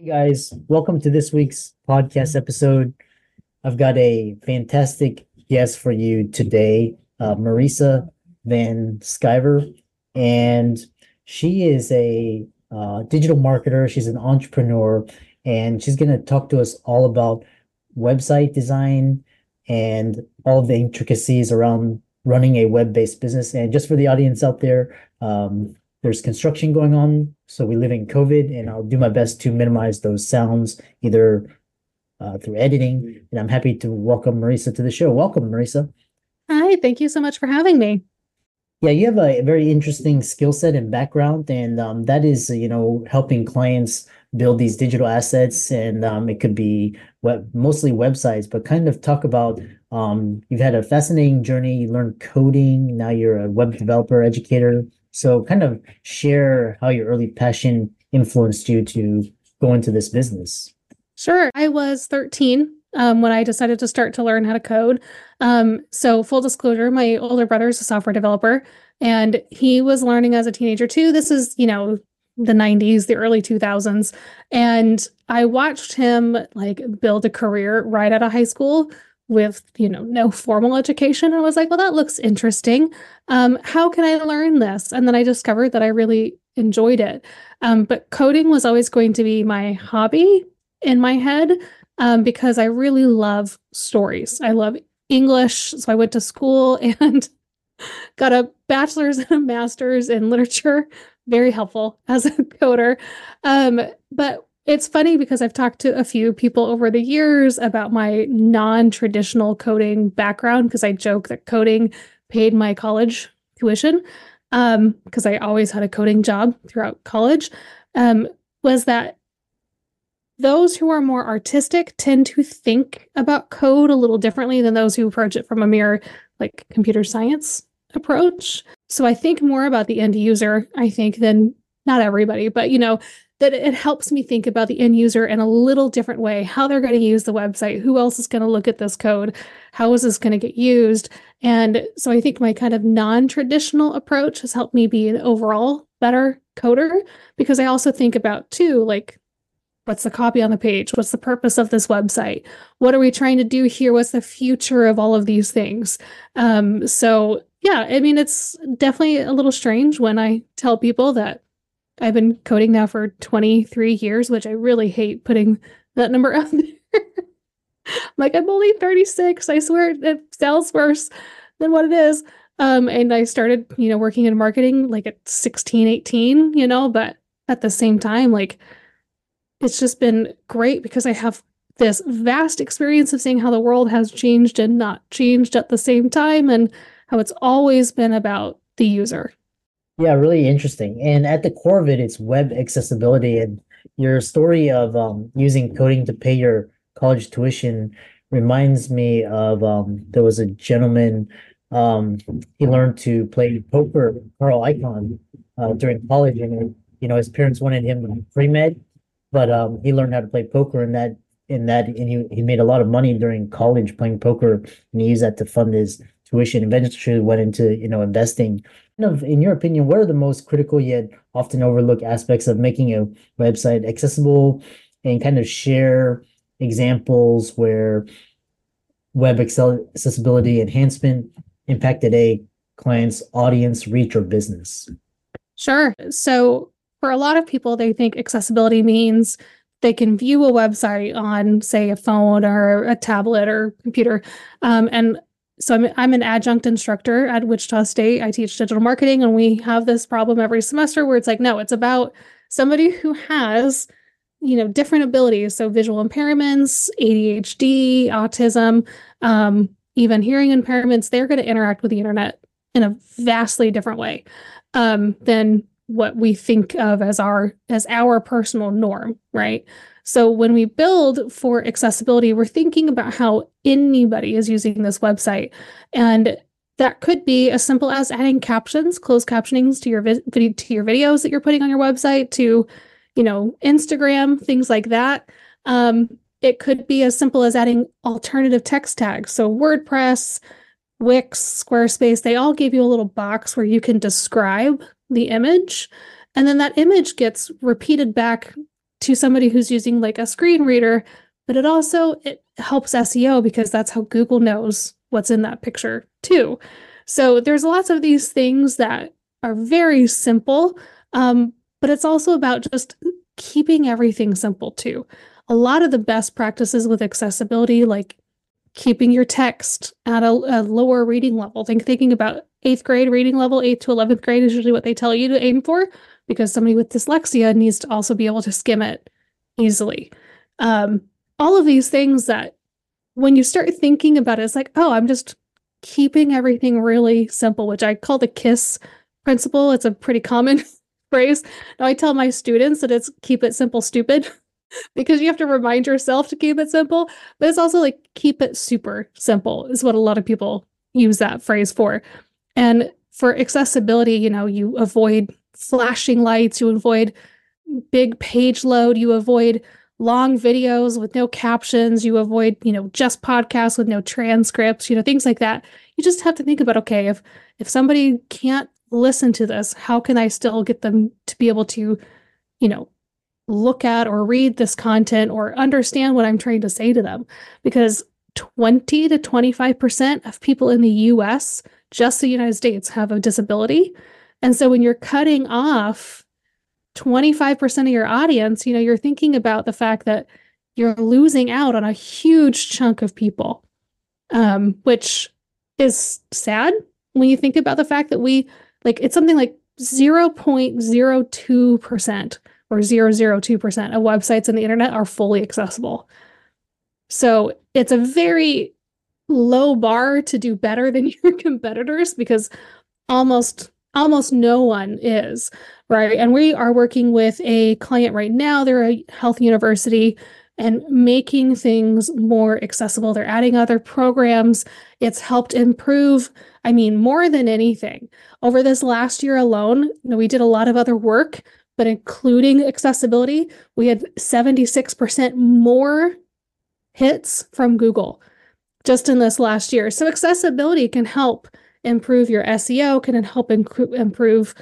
Hey guys, welcome to this week's podcast episode. I've got a fantastic guest for you today, uh, Marisa Vanskiver, and she is a uh, digital marketer. She's an entrepreneur, and she's going to talk to us all about website design and all the intricacies around running a web-based business. And just for the audience out there, um, there's construction going on, so we live in COVID, and I'll do my best to minimize those sounds either uh, through editing. And I'm happy to welcome Marisa to the show. Welcome, Marisa. Hi, thank you so much for having me. Yeah, you have a very interesting skill set and background, and um, that is, you know, helping clients build these digital assets, and um, it could be web, mostly websites. But kind of talk about um, you've had a fascinating journey. You learned coding. Now you're a web developer, educator. So, kind of share how your early passion influenced you to go into this business. Sure. I was 13 um, when I decided to start to learn how to code. Um, so, full disclosure, my older brother is a software developer and he was learning as a teenager too. This is, you know, the 90s, the early 2000s. And I watched him like build a career right out of high school with, you know, no formal education. I was like, well, that looks interesting. Um, how can I learn this? And then I discovered that I really enjoyed it. Um, but coding was always going to be my hobby in my head um, because I really love stories. I love English. So I went to school and got a bachelor's and a master's in literature. Very helpful as a coder. Um, but it's funny because I've talked to a few people over the years about my non traditional coding background because I joke that coding paid my college tuition because um, I always had a coding job throughout college. Um, was that those who are more artistic tend to think about code a little differently than those who approach it from a mere like computer science approach. So I think more about the end user, I think, than not everybody, but you know, that it helps me think about the end user in a little different way, how they're going to use the website, who else is going to look at this code, how is this going to get used. And so I think my kind of non traditional approach has helped me be an overall better coder because I also think about too, like What's the copy on the page? What's the purpose of this website? What are we trying to do here? What's the future of all of these things? Um, so, yeah, I mean, it's definitely a little strange when I tell people that I've been coding now for 23 years, which I really hate putting that number out there. like, I'm only 36. I swear it sounds worse than what it is. Um, and I started, you know, working in marketing like at 16, 18, you know, but at the same time, like, it's just been great because I have this vast experience of seeing how the world has changed and not changed at the same time and how it's always been about the user. Yeah, really interesting. And at the core of it, it's web accessibility. And your story of um, using coding to pay your college tuition reminds me of um, there was a gentleman, um, he learned to play poker, Carl Icahn, uh, during college. And, you know, his parents wanted him to be pre med but um, he learned how to play poker in that in that and he, he made a lot of money during college playing poker and he used that to fund his tuition eventually went into you know investing. Kind of in your opinion what are the most critical yet often overlooked aspects of making a website accessible? And kind of share examples where web accessibility enhancement impacted a client's audience reach or business? Sure. So for a lot of people, they think accessibility means they can view a website on, say, a phone or a tablet or computer. Um, and so I'm, I'm an adjunct instructor at Wichita State. I teach digital marketing, and we have this problem every semester where it's like, no, it's about somebody who has, you know, different abilities. So visual impairments, ADHD, autism, um, even hearing impairments. They're going to interact with the internet in a vastly different way um, than what we think of as our as our personal norm right So when we build for accessibility, we're thinking about how anybody is using this website. And that could be as simple as adding captions, closed captionings to your vi- to your videos that you're putting on your website, to you know Instagram, things like that. Um, it could be as simple as adding alternative text tags. So WordPress, Wix, Squarespace, they all give you a little box where you can describe the image. And then that image gets repeated back to somebody who's using like a screen reader, but it also it helps SEO because that's how Google knows what's in that picture too. So there's lots of these things that are very simple, um, but it's also about just keeping everything simple too. A lot of the best practices with accessibility, like keeping your text at a, a lower reading level. Think thinking about eighth grade reading level, eighth to eleventh grade is usually what they tell you to aim for, because somebody with dyslexia needs to also be able to skim it easily. Um, all of these things that when you start thinking about it, it's like, oh, I'm just keeping everything really simple, which I call the KISS principle. It's a pretty common phrase. Now I tell my students that it's keep it simple, stupid, because you have to remind yourself to keep it simple. But it's also like keep it super simple, is what a lot of people use that phrase for. And for accessibility, you know, you avoid flashing lights, you avoid big page load, you avoid long videos with no captions you avoid you know just podcasts with no transcripts you know things like that you just have to think about okay if if somebody can't listen to this how can i still get them to be able to you know look at or read this content or understand what i'm trying to say to them. Because 20 to 25% of people in the US just the United States have a disability. And so when you're cutting off 25% of your audience, you know, you're thinking about the fact that you're losing out on a huge chunk of people, um, which is sad when you think about the fact that we, like, it's something like 0.02% or 002% of websites on the internet are fully accessible. So it's a very low bar to do better than your competitors because almost almost no one is, right? And we are working with a client right now. They're a health university and making things more accessible. They're adding other programs. It's helped improve, I mean, more than anything. Over this last year alone, we did a lot of other work, but including accessibility, we had 76% more hits from Google just in this last year. So accessibility can help improve your SEO, can help inc- improve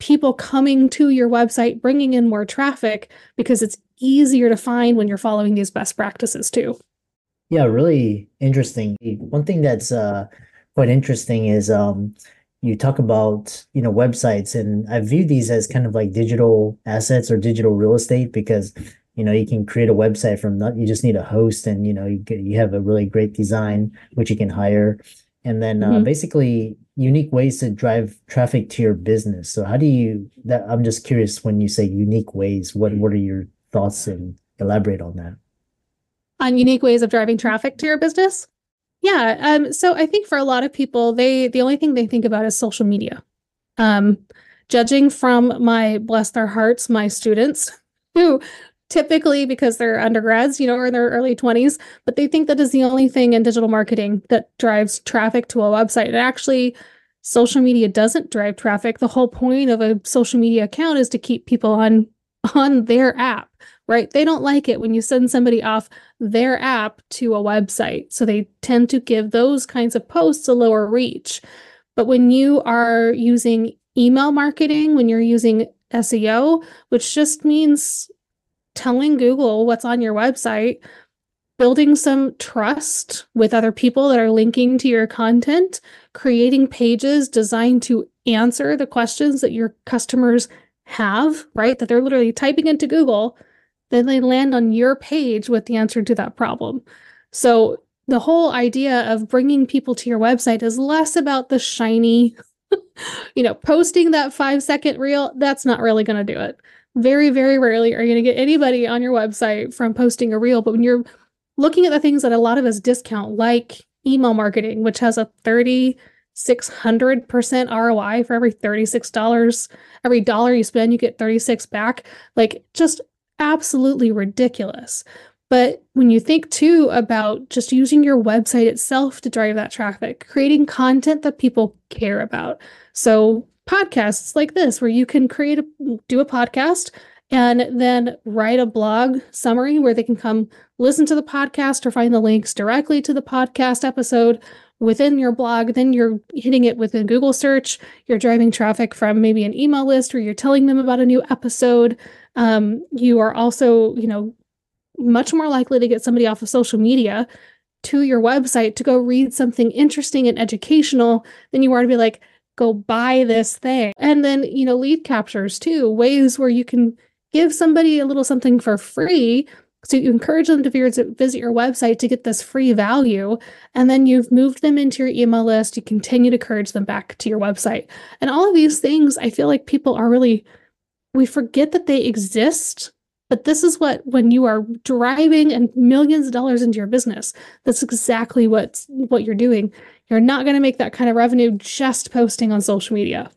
people coming to your website, bringing in more traffic because it's easier to find when you're following these best practices too. Yeah, really interesting. One thing that's uh, quite interesting is um, you talk about you know websites, and I view these as kind of like digital assets or digital real estate because you know you can create a website from not you just need a host and you know you get, you have a really great design which you can hire and then uh, mm-hmm. basically unique ways to drive traffic to your business. So how do you that I'm just curious when you say unique ways, what what are your thoughts and elaborate on that? On unique ways of driving traffic to your business? Yeah. Um, so I think for a lot of people, they the only thing they think about is social media. Um, judging from my bless their hearts, my students who typically because they're undergrads, you know, or in their early 20s, but they think that is the only thing in digital marketing that drives traffic to a website. And actually, social media doesn't drive traffic. The whole point of a social media account is to keep people on on their app, right? They don't like it when you send somebody off their app to a website. So they tend to give those kinds of posts a lower reach. But when you are using email marketing, when you're using SEO, which just means telling Google what's on your website, building some trust with other people that are linking to your content, creating pages designed to answer the questions that your customers have, right? That they're literally typing into Google, then they land on your page with the answer to that problem. So the whole idea of bringing people to your website is less about the shiny, you know, posting that five second reel. That's not really going to do it very, very rarely are you going to get anybody on your website from posting a reel. But when you're looking at the things that a lot of us discount, like email marketing, which has a 3,600% ROI for every $36, every dollar you spend, you get 36 back. Like just absolutely ridiculous. But when you think too about just using your website itself to drive that traffic, creating content that people care about. So, podcasts like this, where you can create a do a podcast and then write a blog summary where they can come listen to the podcast or find the links directly to the podcast episode within your blog. Then you're hitting it within Google search. You're driving traffic from maybe an email list or you're telling them about a new episode. Um, you are also, you know, much more likely to get somebody off of social media to your website to go read something interesting and educational than you are to be like, go buy this thing. And then, you know, lead captures too, ways where you can give somebody a little something for free. So you encourage them to visit your website to get this free value. And then you've moved them into your email list. You continue to encourage them back to your website. And all of these things, I feel like people are really, we forget that they exist but this is what, when you are driving and millions of dollars into your business, that's exactly what what you're doing. You're not going to make that kind of revenue just posting on social media.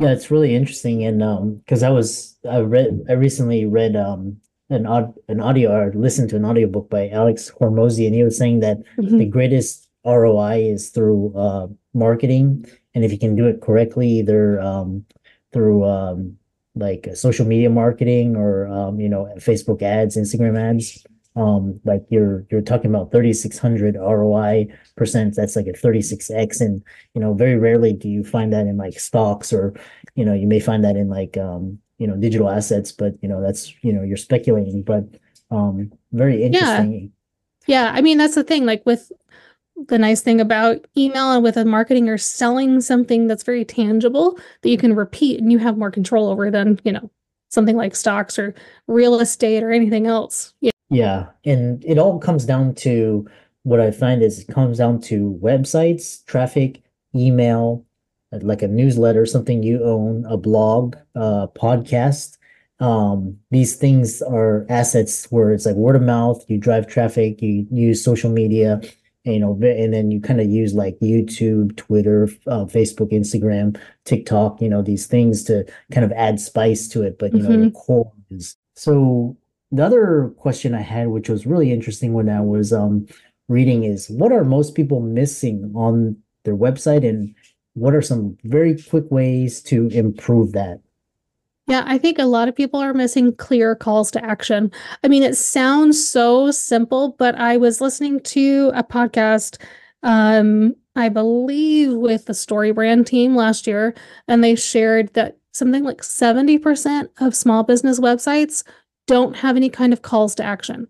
Yeah, it's really interesting, and um, because I was I read I recently read um an odd an audio or listened to an audiobook by Alex Hormozi, and he was saying that mm-hmm. the greatest ROI is through uh marketing, and if you can do it correctly, either um through um like social media marketing or um, you know Facebook ads, Instagram ads. Um, like you're you're talking about 3600 ROI percent. That's like a 36x, and you know very rarely do you find that in like stocks or you know you may find that in like um, you know digital assets, but you know that's you know you're speculating, but um, very interesting. Yeah. yeah, I mean that's the thing. Like with the nice thing about email and with a marketing you're selling something that's very tangible that you can repeat and you have more control over than you know something like stocks or real estate or anything else yeah, yeah. and it all comes down to what i find is it comes down to websites traffic email like a newsletter something you own a blog a podcast um these things are assets where it's like word of mouth you drive traffic you use social media you know, and then you kind of use like YouTube, Twitter, uh, Facebook, Instagram, TikTok, you know, these things to kind of add spice to it. But, you mm-hmm. know, the core is so the other question I had, which was really interesting when I was um, reading, is what are most people missing on their website and what are some very quick ways to improve that? Yeah, I think a lot of people are missing clear calls to action. I mean, it sounds so simple, but I was listening to a podcast, um, I believe with the StoryBrand team last year, and they shared that something like 70% of small business websites don't have any kind of calls to action,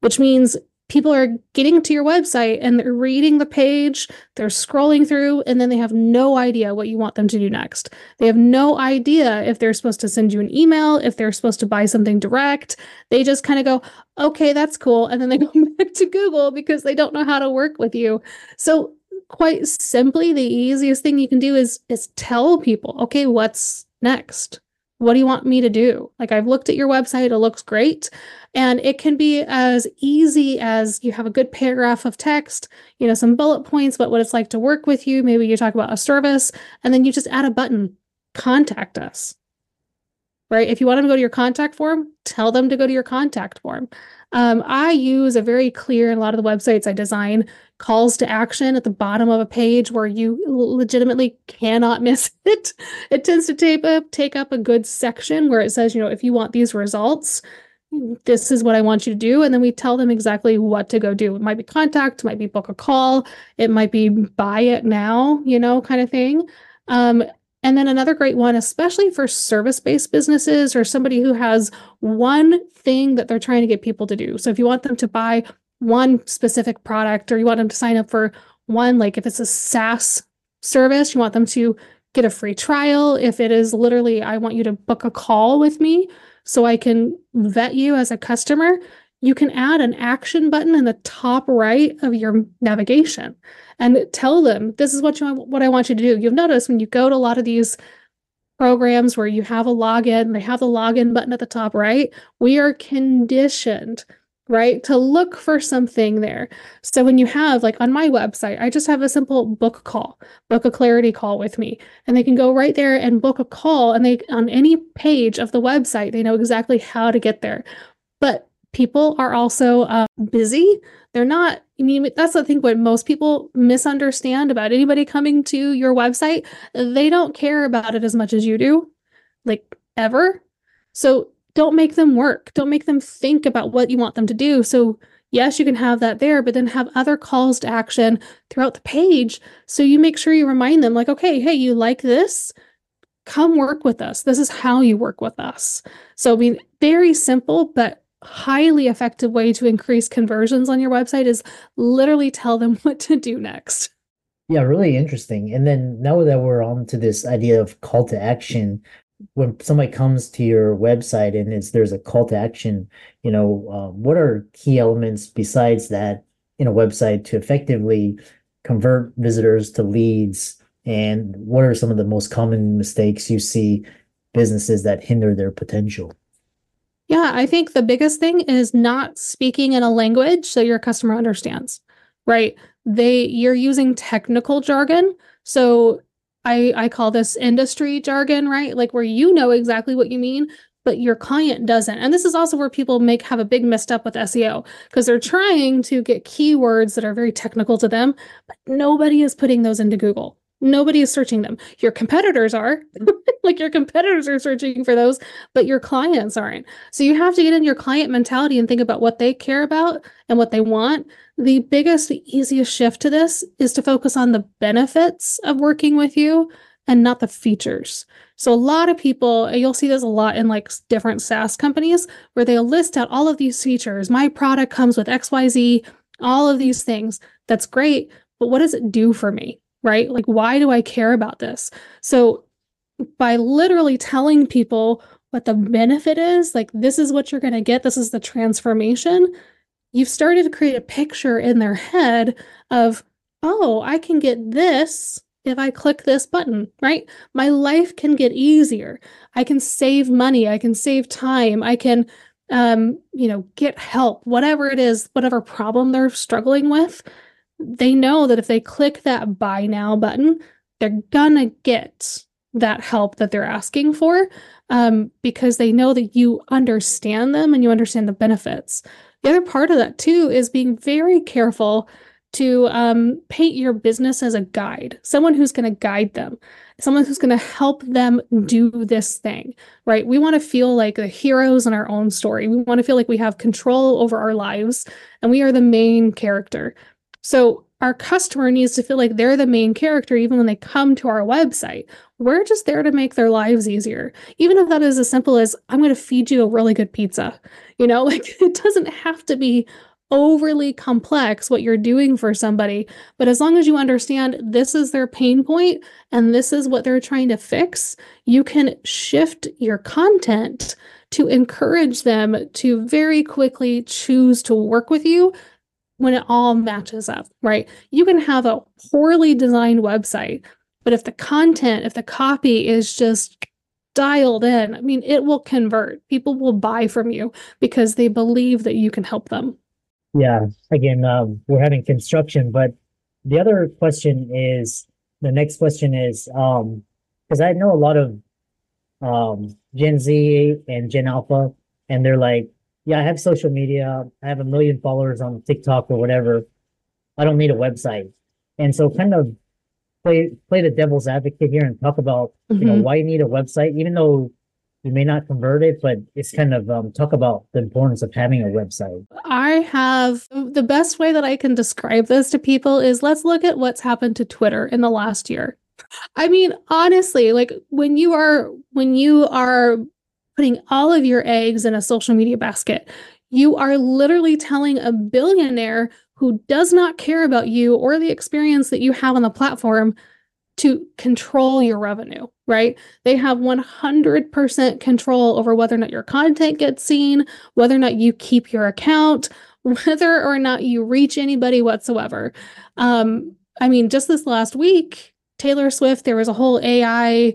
which means people are getting to your website and they're reading the page, they're scrolling through, and then they have no idea what you want them to do next. They have no idea if they're supposed to send you an email, if they're supposed to buy something direct. They just kind of go, okay, that's cool. And then they go back to Google because they don't know how to work with you. So, quite simply, the easiest thing you can do is, is tell people, okay, what's next? What do you want me to do? Like, I've looked at your website, it looks great. And it can be as easy as you have a good paragraph of text, you know, some bullet points about what it's like to work with you. Maybe you talk about a service, and then you just add a button contact us. Right? If you want them to go to your contact form, tell them to go to your contact form. Um, I use a very clear, in a lot of the websites I design, calls to action at the bottom of a page where you legitimately cannot miss it. It tends to take up, take up a good section where it says, you know, if you want these results, this is what I want you to do. And then we tell them exactly what to go do. It might be contact, it might be book a call, it might be buy it now, you know, kind of thing. Um, and then another great one, especially for service based businesses or somebody who has one thing that they're trying to get people to do. So if you want them to buy one specific product or you want them to sign up for one, like if it's a SaaS service, you want them to get a free trial. If it is literally, I want you to book a call with me so I can vet you as a customer, you can add an action button in the top right of your navigation and tell them this is what you what I want you to do. You'll notice when you go to a lot of these programs where you have a login, they have the login button at the top right. We are conditioned right? To look for something there. So when you have, like on my website, I just have a simple book call, book a clarity call with me, and they can go right there and book a call. And they, on any page of the website, they know exactly how to get there. But people are also uh, busy. They're not, I mean, that's I think what most people misunderstand about anybody coming to your website. They don't care about it as much as you do, like ever. So don't make them work. Don't make them think about what you want them to do. So, yes, you can have that there, but then have other calls to action throughout the page. So you make sure you remind them, like, okay, hey, you like this? Come work with us. This is how you work with us. So, I mean, very simple, but highly effective way to increase conversions on your website is literally tell them what to do next. Yeah, really interesting. And then now that we're on to this idea of call to action, when somebody comes to your website and it's there's a call to action, you know, uh, what are key elements besides that in a website to effectively convert visitors to leads? And what are some of the most common mistakes you see businesses that hinder their potential? Yeah, I think the biggest thing is not speaking in a language so your customer understands, right? They you're using technical jargon. So I I call this industry jargon, right? Like where you know exactly what you mean, but your client doesn't. And this is also where people make have a big messed up with SEO because they're trying to get keywords that are very technical to them, but nobody is putting those into Google. Nobody is searching them. Your competitors are, like your competitors are searching for those, but your clients aren't. So you have to get in your client mentality and think about what they care about and what they want. The biggest, the easiest shift to this is to focus on the benefits of working with you and not the features. So a lot of people, you'll see this a lot in like different SaaS companies where they'll list out all of these features. My product comes with XYZ, all of these things. That's great, but what does it do for me? Right? Like, why do I care about this? So, by literally telling people what the benefit is, like, this is what you're going to get, this is the transformation, you've started to create a picture in their head of, oh, I can get this if I click this button, right? My life can get easier. I can save money. I can save time. I can, um, you know, get help, whatever it is, whatever problem they're struggling with they know that if they click that buy now button, they're gonna get that help that they're asking for um, because they know that you understand them and you understand the benefits. The other part of that too is being very careful to um, paint your business as a guide, someone who's going to guide them, someone who's going to help them do this thing, right? We want to feel like the heroes in our own story. We want to feel like we have control over our lives and we are the main character. So our customer needs to feel like they're the main character even when they come to our website. We're just there to make their lives easier. Even if that is as simple as I'm going to feed you a really good pizza. You know, like it doesn't have to be overly complex what you're doing for somebody, but as long as you understand this is their pain point and this is what they're trying to fix, you can shift your content to encourage them to very quickly choose to work with you when it all matches up, right? You can have a poorly designed website, but if the content, if the copy is just dialed in, I mean, it will convert. People will buy from you because they believe that you can help them. Yeah. Again, um, we're having construction, but the other question is the next question is um because I know a lot of um Gen Z and Gen Alpha, and they're like, yeah, I have social media. I have a million followers on TikTok or whatever. I don't need a website. And so kind of play play the devil's advocate here and talk about, mm-hmm. you know, mm-hmm. why you need a website, even though you may not convert it, but it's kind of um, talk about the importance of having a website. I have the best way that I can describe this to people is let's look at what's happened to Twitter in the last year. I mean, honestly, like when you are when you are putting all of your eggs in a social media basket. You are literally telling a billionaire who does not care about you or the experience that you have on the platform to control your revenue, right? They have 100% control over whether or not your content gets seen, whether or not you keep your account, whether or not you reach anybody whatsoever. Um, I mean, just this last week, Taylor Swift, there was a whole AI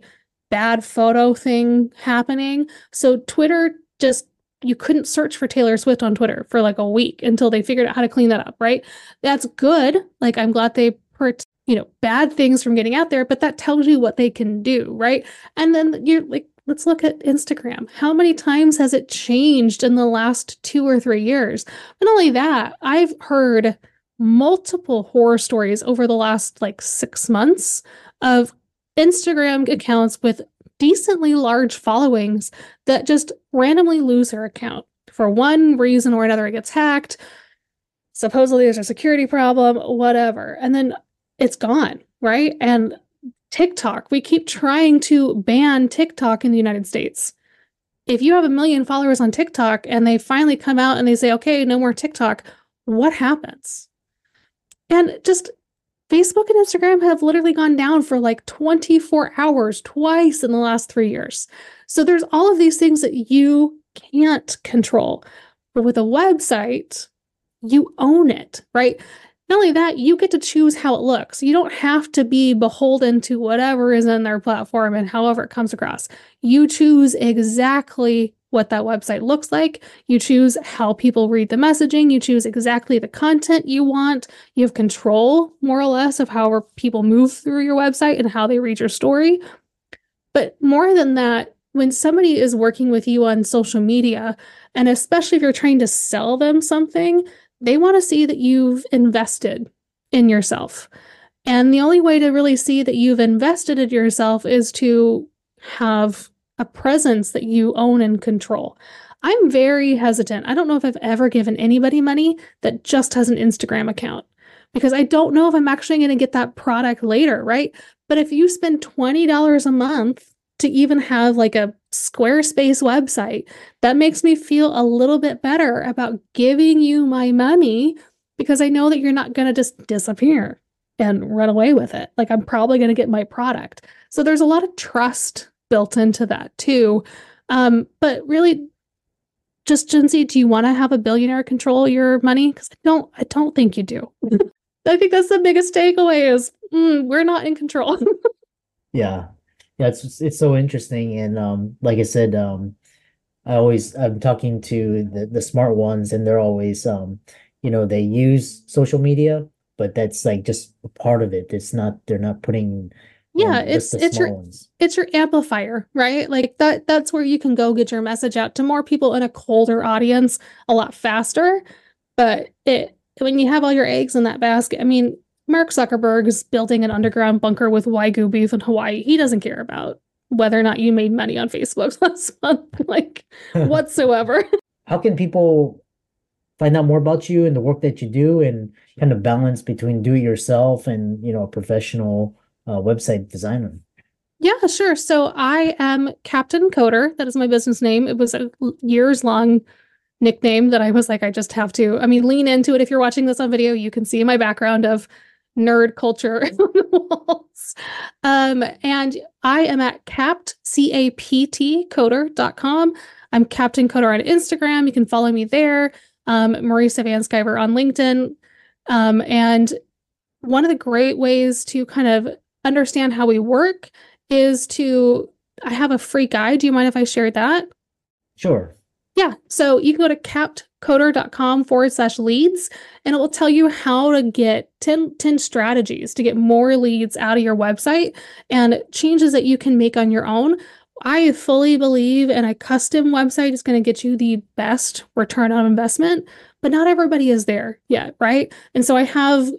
bad photo thing happening. So Twitter just you couldn't search for Taylor Swift on Twitter for like a week until they figured out how to clean that up, right? That's good. Like I'm glad they put, you know, bad things from getting out there, but that tells you what they can do, right? And then you're like, let's look at Instagram. How many times has it changed in the last two or three years? Not only that, I've heard multiple horror stories over the last like six months of Instagram accounts with decently large followings that just randomly lose their account for one reason or another. It gets hacked. Supposedly there's a security problem, whatever. And then it's gone, right? And TikTok, we keep trying to ban TikTok in the United States. If you have a million followers on TikTok and they finally come out and they say, okay, no more TikTok, what happens? And just Facebook and Instagram have literally gone down for like 24 hours twice in the last three years. So there's all of these things that you can't control. But with a website, you own it, right? Not only that, you get to choose how it looks. You don't have to be beholden to whatever is in their platform and however it comes across. You choose exactly what that website looks like. You choose how people read the messaging. You choose exactly the content you want. You have control, more or less, of how people move through your website and how they read your story. But more than that, when somebody is working with you on social media, and especially if you're trying to sell them something, they want to see that you've invested in yourself. And the only way to really see that you've invested in yourself is to have a presence that you own and control. I'm very hesitant. I don't know if I've ever given anybody money that just has an Instagram account because I don't know if I'm actually going to get that product later, right? But if you spend $20 a month to even have like a Squarespace website, that makes me feel a little bit better about giving you my money because I know that you're not going to just disappear and run away with it. Like I'm probably going to get my product. So there's a lot of trust built into that too. Um, but really, just Gen Z, do you want to have a billionaire control your money? Because I don't, I don't think you do. I think that's the biggest takeaway is mm, we're not in control. yeah, yeah, it's it's so interesting, and um, like I said, um, I always I'm talking to the the smart ones, and they're always um, you know, they use social media, but that's like just a part of it. It's not they're not putting yeah it's it's your ones. it's your amplifier right? Like that that's where you can go get your message out to more people in a colder audience a lot faster. But it when you have all your eggs in that basket i mean mark zuckerberg is building an underground bunker with wagyu beef in hawaii. He doesn't care about whether or not you made money on facebook last month like whatsoever. How can people find out more about you and the work that you do and kind of balance between do it yourself and you know a professional uh, website designer? Yeah, sure. So I am Captain Coder. That is my business name. It was a years long nickname that I was like, I just have to. I mean, lean into it. If you're watching this on video, you can see my background of nerd culture on the walls. Um, and I am at capt, C A P T coder.com. I'm Captain Coder on Instagram. You can follow me there. Um, Marisa Vanskiver on LinkedIn. Um, and one of the great ways to kind of understand how we work is to I have a free guide. Do you mind if I share that? Sure. Yeah. So you can go to captcoder.com forward slash leads and it will tell you how to get 10, 10 strategies to get more leads out of your website and changes that you can make on your own. I fully believe in a custom website is going to get you the best return on investment, but not everybody is there yet, right? And so I have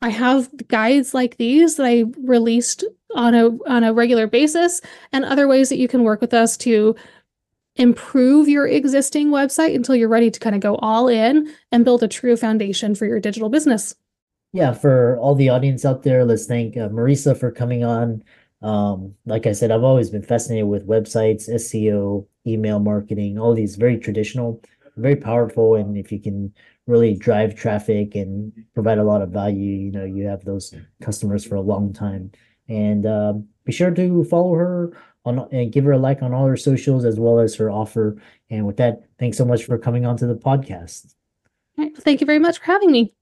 I have guides like these that I released on a on a regular basis and other ways that you can work with us to improve your existing website until you're ready to kind of go all in and build a true foundation for your digital business. Yeah, for all the audience out there, let's thank uh, Marisa for coming on. Um, like I said, I've always been fascinated with websites, SEO, email marketing, all these very traditional, very powerful. And if you can really drive traffic and provide a lot of value, you know, you have those customers for a long time. And um, be sure to follow her on and give her a like on all her socials as well as her offer. And with that, thanks so much for coming on to the podcast. Thank you very much for having me.